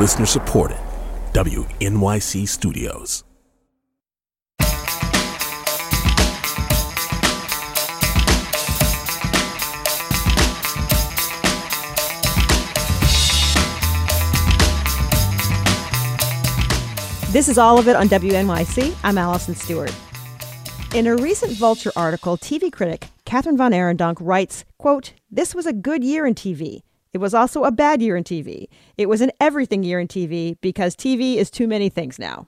Listener supported. WNYC Studios. This is all of it on WNYC. I'm Allison Stewart. In a recent Vulture article, TV critic Kathryn Van Arendonk writes, quote, This was a good year in TV. It was also a bad year in TV. It was an everything year in TV because TV is too many things now.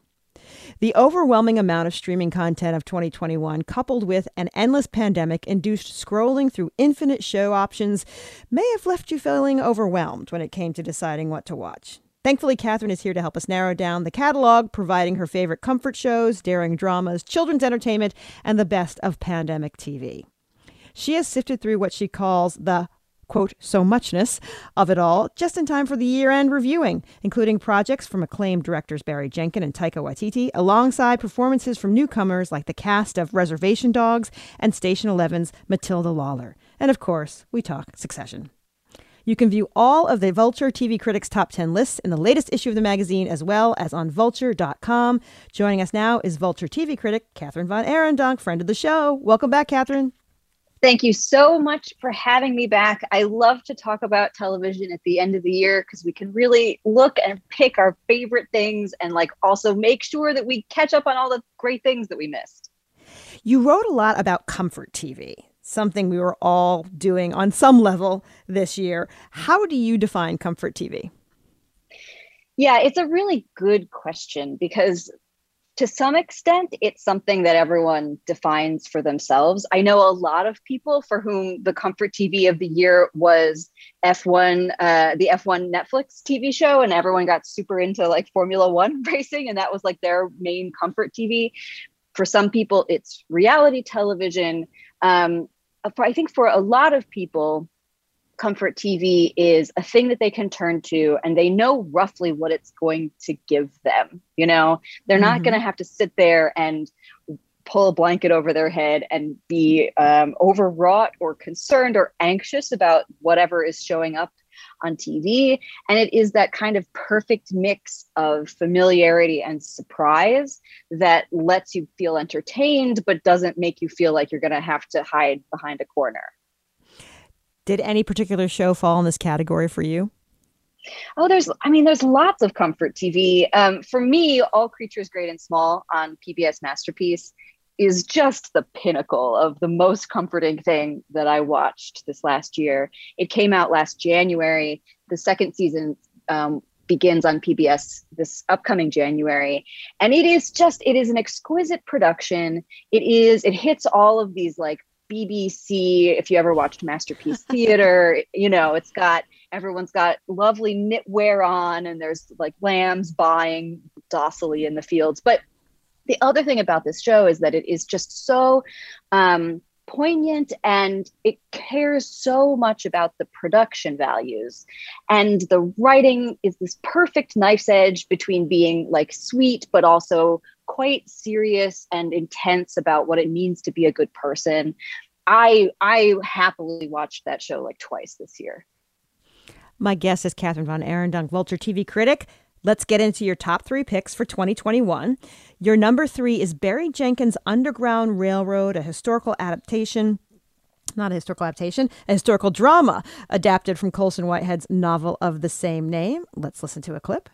The overwhelming amount of streaming content of 2021, coupled with an endless pandemic induced scrolling through infinite show options, may have left you feeling overwhelmed when it came to deciding what to watch. Thankfully, Kathryn is here to help us narrow down the catalog, providing her favorite comfort shows, daring dramas, children's entertainment, and the best of pandemic TV. She has sifted through what she calls the quote, so muchness of it all just in time for the year end reviewing, including projects from acclaimed directors Barry Jenkins and Taika Waititi, alongside performances from newcomers like the cast of Reservation Dogs and Station 11's Matilda Lawler. And of course, we talk Succession. You can view all of the Vulture TV Critics Top 10 lists in the latest issue of the magazine as well as on vulture.com. Joining us now is Vulture TV critic Kathryn Van Arendonk, friend of the show. Welcome back, Kathryn. Thank you so much for having me back. I love to talk about television at the end of the year because we can really look and pick our favorite things and like also make sure that we catch up on all the great things that we missed. You wrote a lot about comfort TV something we were all doing on some level this year. How do you define comfort TV? Yeah, it's a really good question because to some extent, it's something that everyone defines for themselves. I know a lot of people for whom the comfort TV of the year was F1, uh, the F1 Netflix TV show, and everyone got super into like Formula One racing, and that was like their main comfort TV. For some people, it's reality television. Um, for, I think for a lot of people, comfort TV is a thing that they can turn to and they know roughly what it's going to give them. You know, they're mm-hmm. not going to have to sit there and pull a blanket over their head and be um, overwrought or concerned or anxious about whatever is showing up on TV. And it is that kind of perfect mix of familiarity and surprise that lets you feel entertained, but doesn't make you feel like you're going to have to hide behind a corner. Did any particular show fall in this category for you? Oh, there's, I mean, there's lots of comfort TV. Um, for me, All Creatures Great and Small on PBS Masterpiece is just the pinnacle of the most comforting thing that I watched this last year. It came out last January. The second season um, begins on PBS this upcoming January. And it is just, it is an exquisite production. It is, it hits all of these like BBC, if you ever watched Masterpiece Theater, you know, it's got everyone's got lovely knitwear on and there's like lambs buying docilely in the fields. But the other thing about this show is that it is just so um, poignant and it cares so much about the production values. And the writing is this perfect knife's edge between being like sweet, but also quite serious and intense about what it means to be a good person. I I happily watched that show like twice this year. My guest is Kathryn Van Arendonk, Vulture TV critic. Let's get into your top three picks for 2021. Your number three is Barry Jenkins' Underground Railroad, a historical adaptation not a historical adaptation, a historical drama adapted from Colson Whitehead's novel of the same name. Let's listen to a clip.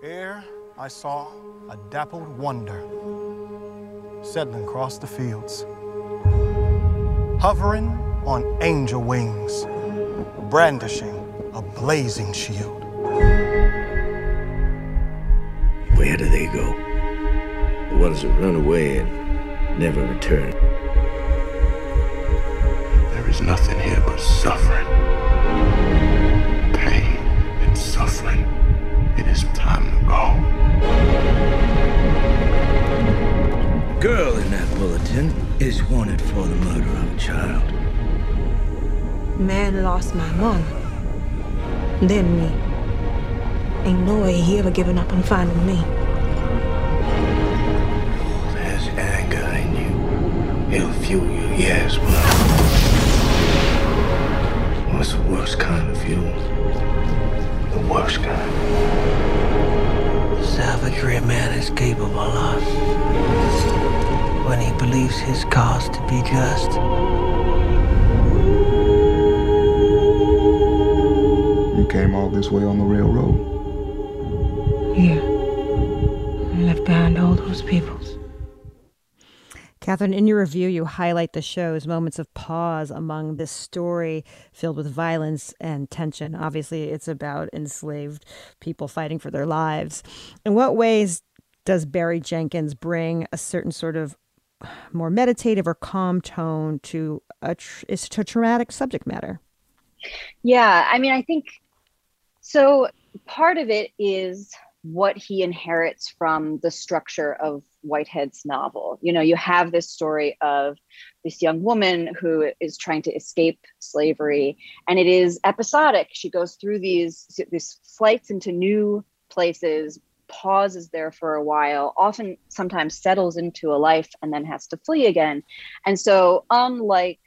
Here I saw a dappled wonder settling across the fields, hovering on angel wings, brandishing a blazing shield. Where do they go? The ones that run away and never return. There is nothing here but suffering. Pain and suffering. It is time to go. Girl in that bulletin is wanted for the murder of a child. Man lost my mom. Then me. Ain't no way he ever given up on finding me. There's anger in you. It'll fuel you, yes, but what's the worst kind of fuel? The worst kind. Our of When he believes his cause to be just. You came all this way on the railroad? Yeah. I left behind all those peoples. Kathryn, in your review, you highlight the show's moments of pause among this story filled with violence and tension. Obviously, it's about enslaved people fighting for their lives. In what ways does Barry Jenkins bring a certain sort of more meditative or calm tone to a, tr- to traumatic subject matter? Yeah, I mean, I think so. Part of it is what he inherits from the structure of Whitehead's novel. You know, you have this story of this young woman who is trying to escape slavery, and it is episodic. She goes through these these flights into new places, pauses there for a while, often sometimes settles into a life and then has to flee again. And so, unlike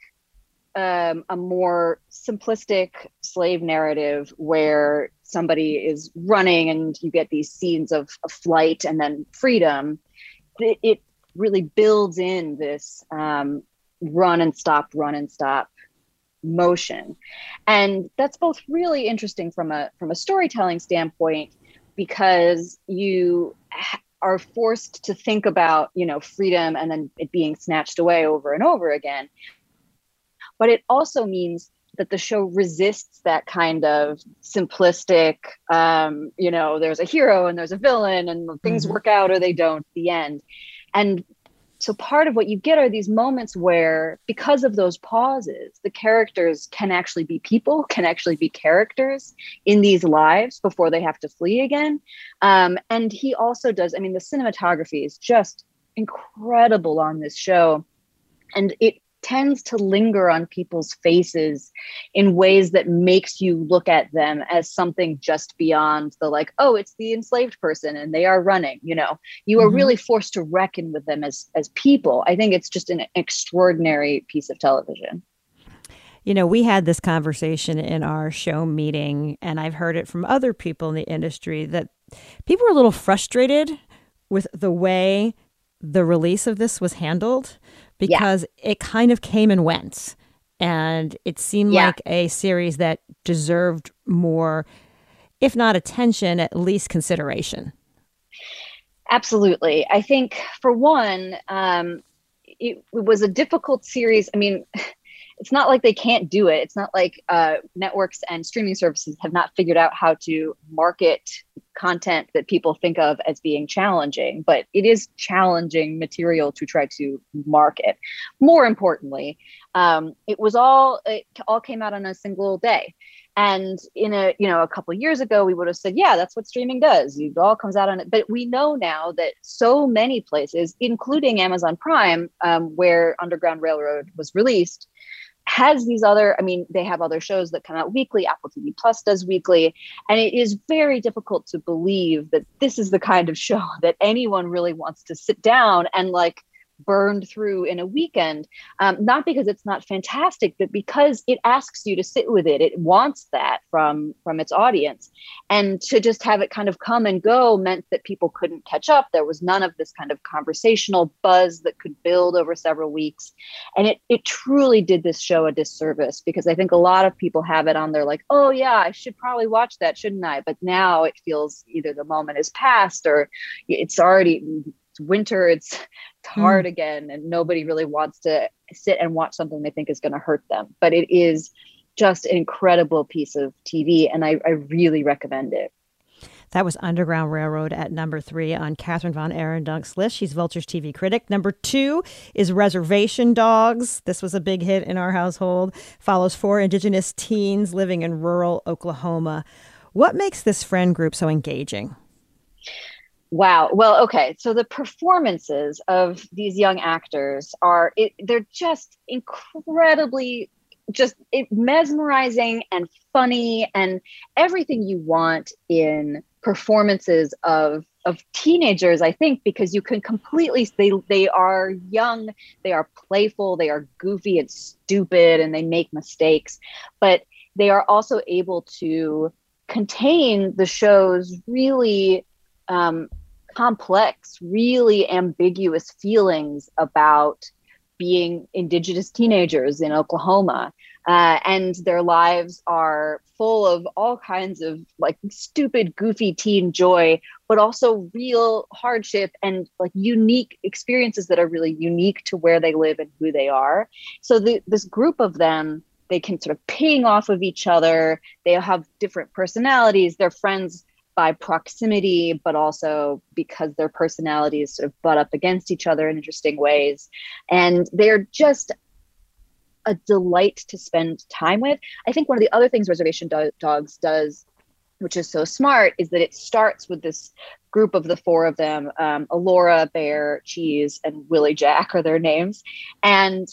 um, a more simplistic slave narrative where somebody is running and you get these scenes of, of flight and then freedom, it, it really builds in this um, run and stop, run and stop motion, and that's both really interesting from a from a storytelling standpoint because you are forced to think about you know freedom and then it being snatched away over and over again but it also means that the show resists that kind of simplistic um, you know there's a hero and there's a villain and things mm-hmm. work out or they don't at the end. And so part of what you get are these moments where because of those pauses the characters can actually be people can actually be characters in these lives before they have to flee again. Um, and he also does i mean the cinematography is just incredible on this show. And it tends to linger on people's faces in ways that makes you look at them as something just beyond the like oh it's the enslaved person and they are running you know? You are mm-hmm. really forced to reckon with them as as people. I think it's just an extraordinary piece of television. You know, we had this conversation in our show meeting, and I've heard it from other people in the industry that people were a little frustrated with the way the release of this was handled because yeah. it kind of came and went. And it seemed yeah. like a series that deserved more, if not attention, at least consideration. Absolutely. I think, for one, um, it, it was a difficult series. I mean, it's not like they can't do it. It's not like uh, networks and streaming services have not figured out how to market content that people think of as being challenging, but it is challenging material to try to market. More importantly, um, it was all it all came out on a single day. And in a you know a couple years ago, we would have said, yeah, that's what streaming does. It all comes out on it. But we know now that so many places, including Amazon Prime, um, where Underground Railroad was released, has these other i mean they have other shows that come out weekly. Apple tv plus does weekly. And it is very difficult to believe that this is the kind of show that anyone really wants to sit down and like burned through in a weekend um, not because it's not fantastic but because it asks you to sit with it. It wants that from from its audience. And to just have it kind of come and go meant that people couldn't catch up. There was none of this kind of conversational buzz that could build over several weeks. And it it truly did this show a disservice because i think a lot of people have it on their like oh yeah i should probably watch that shouldn't i? But now it feels either the moment is past or it's already it's winter it's it's hard mm. again and nobody really wants to sit and watch something they think is going to hurt them but it is just an incredible piece of tv and I, I really recommend it that was Underground Railroad at number three on Kathryn Van Arendonk's list. She's Vulture's TV critic. Number two is Reservation Dogs. This was a big hit in our household. Follows four Indigenous teens living in rural Oklahoma. What makes this friend group so engaging? Wow. Well, okay. So the performances of these young actors are it, they're just incredibly just it, mesmerizing and funny and everything you want in performances of of teenagers i think because you can completely they they are young they are playful they are goofy and stupid and they make mistakes but they are also able to contain the show's really um, complex, really ambiguous feelings about being indigenous teenagers in Oklahoma. Uh, and their lives are full of all kinds of like stupid, goofy teen joy, but also real hardship and like unique experiences that are really unique to where they live and who they are. So the, this group of them, they can sort of ping off of each other. They have different personalities. They're friends by proximity, but also because their personalities sort of butt up against each other in interesting ways. And they're just a delight to spend time with. I think one of the other things Reservation Do- Dogs does, which is so smart, is that it starts with this group of the four of them um, Elora, Bear, Cheese, and Willie Jack are their names. And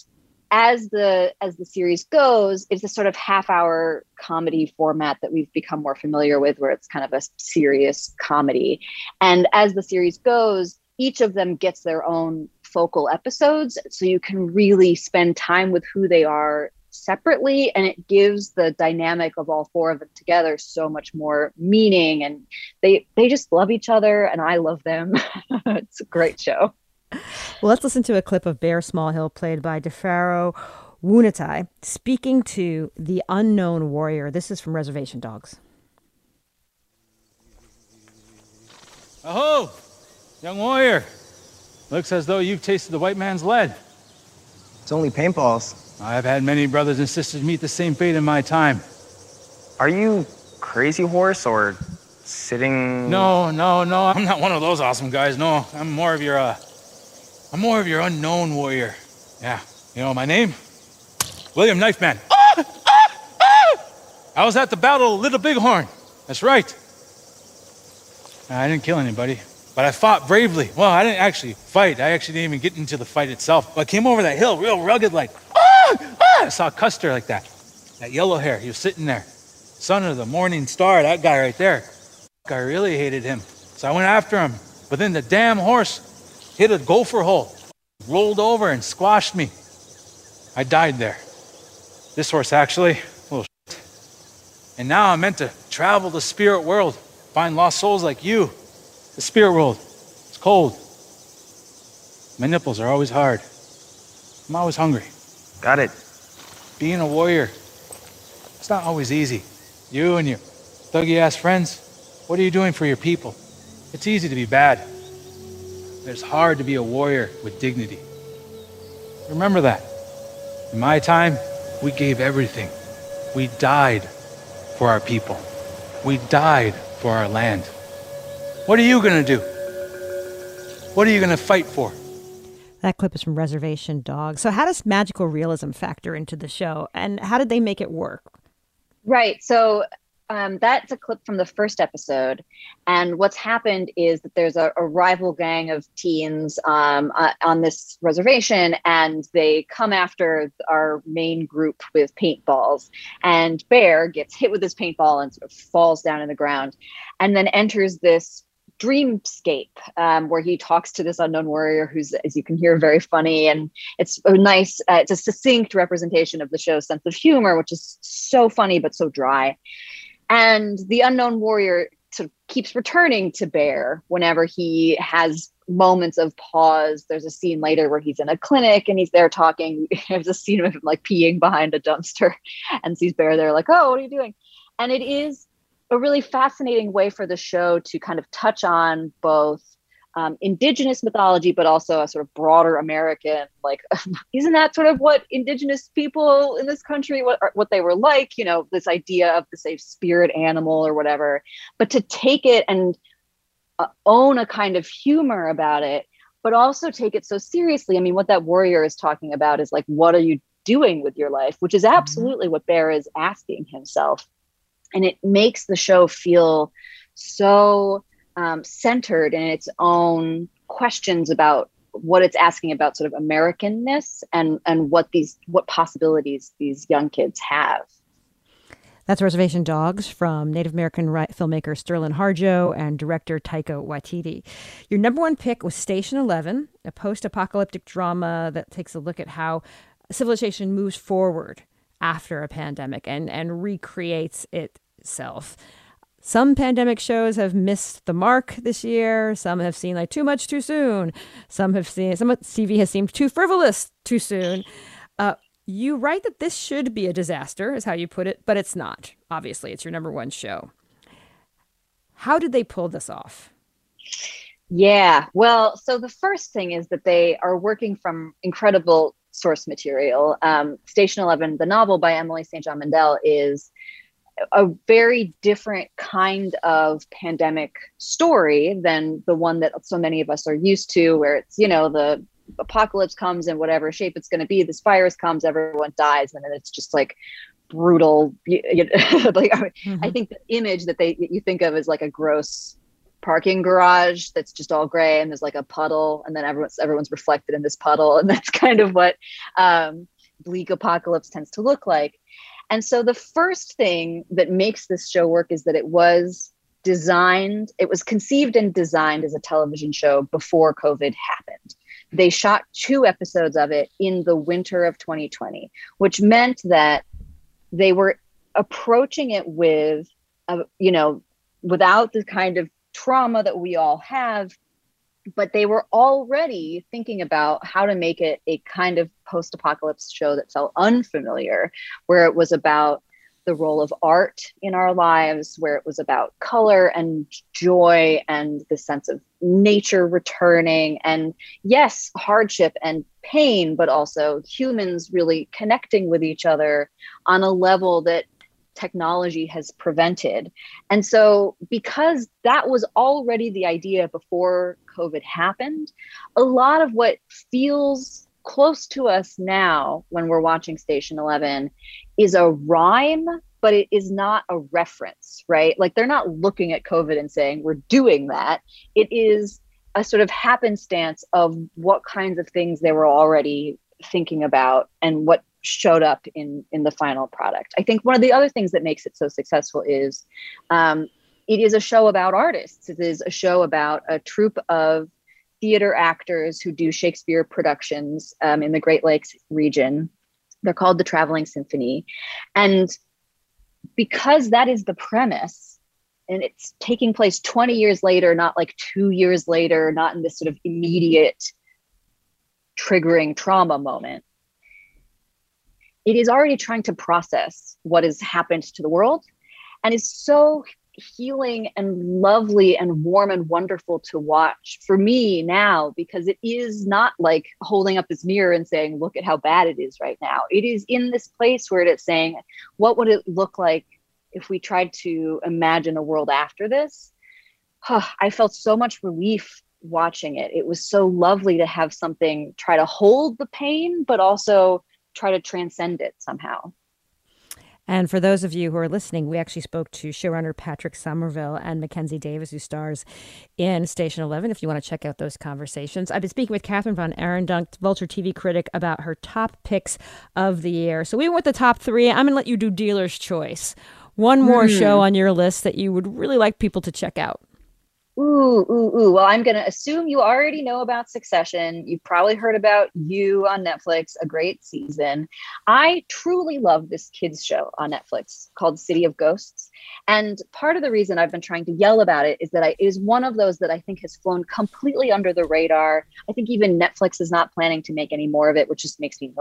as the as the series goes it's a sort of half hour comedy format that we've become more familiar with where it's kind of a serious comedy. And as the series goes each of them gets their own focal episodes. So you can really spend time with who they are separately and it gives the dynamic of all four of them together so much more meaning. And they they just love each other and i love them. It's a great show well, let's listen to a clip of Bear Smallhill, played by D'Pharaoh Woon-A-Tai, speaking to the unknown warrior. This is from Reservation Dogs. Aho, young warrior. Looks as though you've tasted the white man's lead. It's only paintballs. I've had many brothers and sisters meet the same fate in my time. Are you crazy horse or sitting? No, no, no. I'm not one of those awesome guys. No, I'm more of your uh, I'm more of your unknown warrior. Yeah, you know my name? William Knifeman. Ah! Ah! Ah! I was at the Battle of Little Bighorn. That's right. I didn't kill anybody, but I fought bravely. Well, I didn't actually fight. I actually didn't even get into the fight itself. But I came over that hill real rugged, like! I saw Custer like that. That yellow hair, he was sitting there. Son of the morning star, that guy right there. I really hated him. So I went after him. But then the damn horse hit a gopher hole, rolled over and squashed me. I died there. This horse, actually, little shit. And now I'm meant to travel the spirit world, find lost souls like you. The spirit world, it's cold. My nipples are always hard. I'm always hungry. Got it. Being a warrior, it's not always easy. You and your thuggy ass friends, what are you doing for your people? It's easy to be bad. It's hard to be a warrior with dignity. Remember that. In my time, we gave everything. We died for our people. We died for our land. What are you going to do? What are you going to fight for? That clip is from Reservation Dogs. So, how does magical realism factor into the show, and how did they make it work? Right. So, um, that's a clip from the first episode. And what's happened is that there's a, a rival gang of teens um, uh, on this reservation, and they come after our main group with paintballs. And Bear gets hit with his paintball and sort of falls down in the ground, and then enters this dreamscape um, where he talks to this unknown warrior who's as you can hear very funny and it's a nice uh, it's a succinct representation of the show's sense of humor which is so funny but so dry and the unknown warrior sort of keeps returning to Bear whenever he has moments of pause. There's a scene later where he's in a clinic and he's there talking. There's a scene of him like peeing behind a dumpster and sees Bear there, like, oh, what are you doing? And it is a really fascinating way for the show to kind of touch on both um, indigenous mythology, but also a sort of broader American. Like, isn't that sort of what indigenous people in this country what what they were like? You know, this idea of the say spirit animal or whatever. But to take it and uh, own a kind of humor about it, but also take it so seriously. I mean, what that warrior is talking about is like, what are you doing with your life? Which is mm-hmm. absolutely mm-hmm. what Bear is asking himself, and it makes the show feel so um, centered in its own questions about what it's asking about sort of Americanness and and what these what possibilities these young kids have. That's Reservation Dogs from Native American filmmaker Sterling Harjo and director Taika Waititi. Your number one pick was Station 11, a post apocalyptic drama that takes a look at how civilization moves forward after a pandemic and, and recreates itself. Some pandemic shows have missed the mark this year. Some have seen like too much too soon. Some have seen some TV has seemed too frivolous too soon. Uh, you write that this should be a disaster, is how you put it, but it's not. Obviously, it's your number one show. How did they pull this off? Yeah, well, so the first thing is that they are working from incredible source material. Um, Station 11, the novel by Emily St. John Mandel, is a very different kind of pandemic story than the one that so many of us are used to, where it's, you know, the apocalypse comes in whatever shape it's going to be, this virus comes, everyone dies, and then it's just like brutal. You, you, like, I, mm-hmm. I think the image that they you think of is like a gross parking garage that's just all gray and there's like a puddle and then everyone's everyone's reflected in this puddle and that's kind of what um, bleak apocalypse tends to look like and so the first thing that makes this show work is that it was designed it was conceived and designed as a television show before covid happened. They shot two episodes of it in the winter of 2020 which meant that they were approaching it with a, you know without the kind of trauma that we all have but they were already thinking about how to make it a kind of post-apocalypse show that felt unfamiliar where it was about the role of art in our lives where it was about color and joy and the sense of nature returning and yes hardship and pain but also humans really connecting with each other on a level that technology has prevented. And so, because that was already the idea before COVID happened, a lot of what feels close to us now when we're watching Station 11 is a rhyme, but it is not a reference, right? Like they're not looking at COVID and saying, we're doing that. It is a sort of happenstance of what kinds of things they were already thinking about and what showed up in in the final product. I think one of the other things that makes it so successful is um, it is a show about artists. It is a show about a troupe of theater actors who do Shakespeare productions um, in the Great Lakes region. They're called the Traveling Symphony, and because that is the premise, and it's taking place 20 years later, not like two years later, not in this sort of immediate triggering trauma moment. It is already trying to process what has happened to the world and is so healing and lovely and warm and wonderful to watch for me now because it is not like holding up this mirror and saying look at how bad it is right now. It is in this place where it is saying what would it look like if we tried to imagine a world after this? I felt so much relief watching it it was so lovely to have something try to hold the pain but also try to transcend it somehow. And for those of you who are listening, we actually spoke to showrunner Patrick Somerville and Mackenzie Davis, who stars in Station 11, if you want to check out those conversations. I've been speaking with Kathryn Van Arendonk, Vulture TV critic, about her top picks of the year. So we went with the top three. I'm going to let you do dealer's choice. One more mm. show on your list that you would really like people to check out. Ooh, ooh, ooh. Well, I'm going to assume you already know about Succession. You've probably heard about You on Netflix, a great season. I truly love this kids show on Netflix called City of Ghosts. And part of the reason I've been trying to yell about it is that I, it is one of those that I think has flown completely under the radar. I think even Netflix is not planning to make any more of it, which just makes me.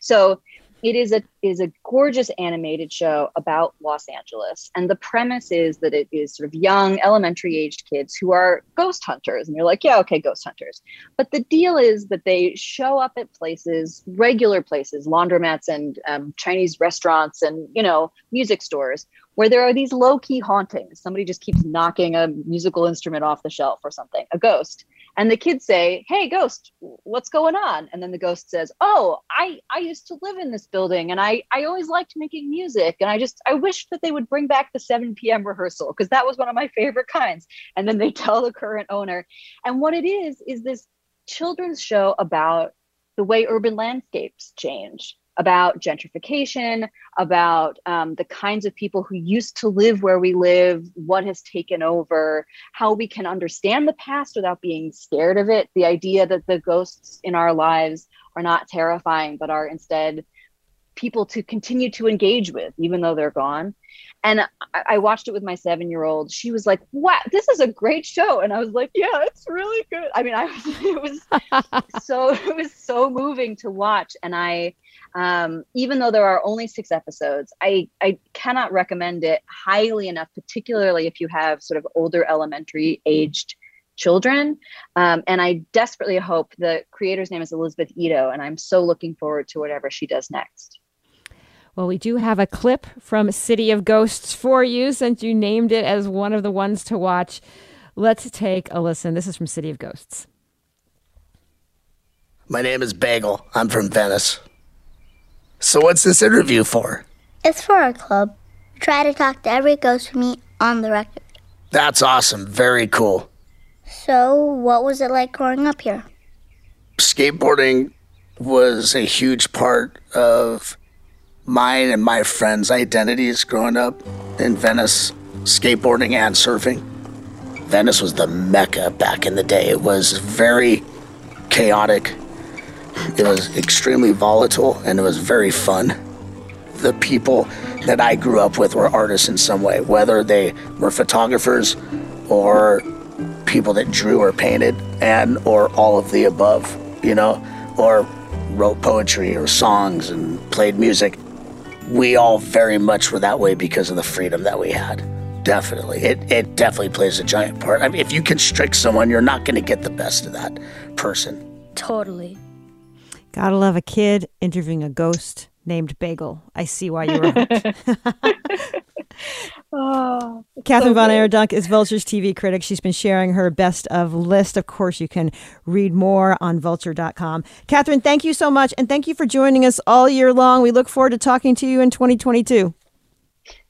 So it is a is a gorgeous animated show about Los Angeles, and the premise is that it is sort of young, elementary aged kids who are ghost hunters, and you're like, yeah, okay, ghost hunters. But the deal is that they show up at places, regular places, laundromats and um, Chinese restaurants, and you know, music stores, where there are these low key hauntings. Somebody just keeps knocking a musical instrument off the shelf or something, a ghost. And the kids say hey ghost what's going on? And then the ghost says oh i i used to live in this building and i i always liked making music and i just i wish that they would bring back the 7 p.m rehearsal because that was one of my favorite kinds. And then they tell the current owner. And what it is is this children's show about the way urban landscapes change about gentrification, about um, the kinds of people who used to live where we live, what has taken over, how we can understand the past without being scared of it. The idea that the ghosts in our lives are not terrifying, but are instead people to continue to engage with, even though they're gone. And I, I watched it with my seven year old. She was like, "Wow, this is a great show," and I was like, "Yeah, it's really good." I mean, I was, it was so it was so moving to watch, and I um, even though there are only six episodes, I, I cannot recommend it highly enough, particularly if you have sort of older elementary aged children. Um, and I desperately hope the creator's name is Elizabeth Ito, and I'm so looking forward to whatever she does next. Well, we do have a clip from City of Ghosts for you since you named it as one of the ones to watch. Let's take a listen. This is from City of Ghosts. My name is Bagel. I'm from Venice. So, what's this interview for? It's for our club. We try to talk to every ghost we meet on the record. That's awesome. Very cool. So, what was it like growing up here? Skateboarding was a huge part of mine and my friends' identities growing up in Venice, skateboarding and surfing. Venice was the mecca back in the day. It was very chaotic, it was extremely volatile, and it was very fun. The people that I grew up with were artists in some way, whether they were photographers or people that drew or painted and or all of the above, you know, or wrote poetry or songs and played music we all very much were that way because of the freedom that we had. Definitely. It, it definitely plays a giant part. I mean, if you constrict someone, you're not going to get the best of that person. Totally. Gotta love a kid interviewing a ghost named Bagel. I see why you were hooked. oh, Kathryn so Van Arendonk is Vulture's TV critic. She's been sharing her best of list. Of course, you can read more on vulture.com. Kathryn, thank you so much. And thank you for joining us all year long. We look forward to talking to you in 2022.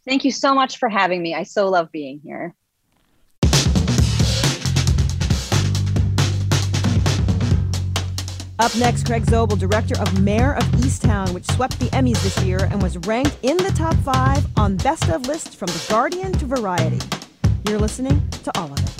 Thank you so much for having me. I so love being here. Up next, Craig Zobel, director of Mare of Easttown, which swept the Emmys this year and was ranked in the top five on best of lists from The Guardian to Variety. You're listening to all of it.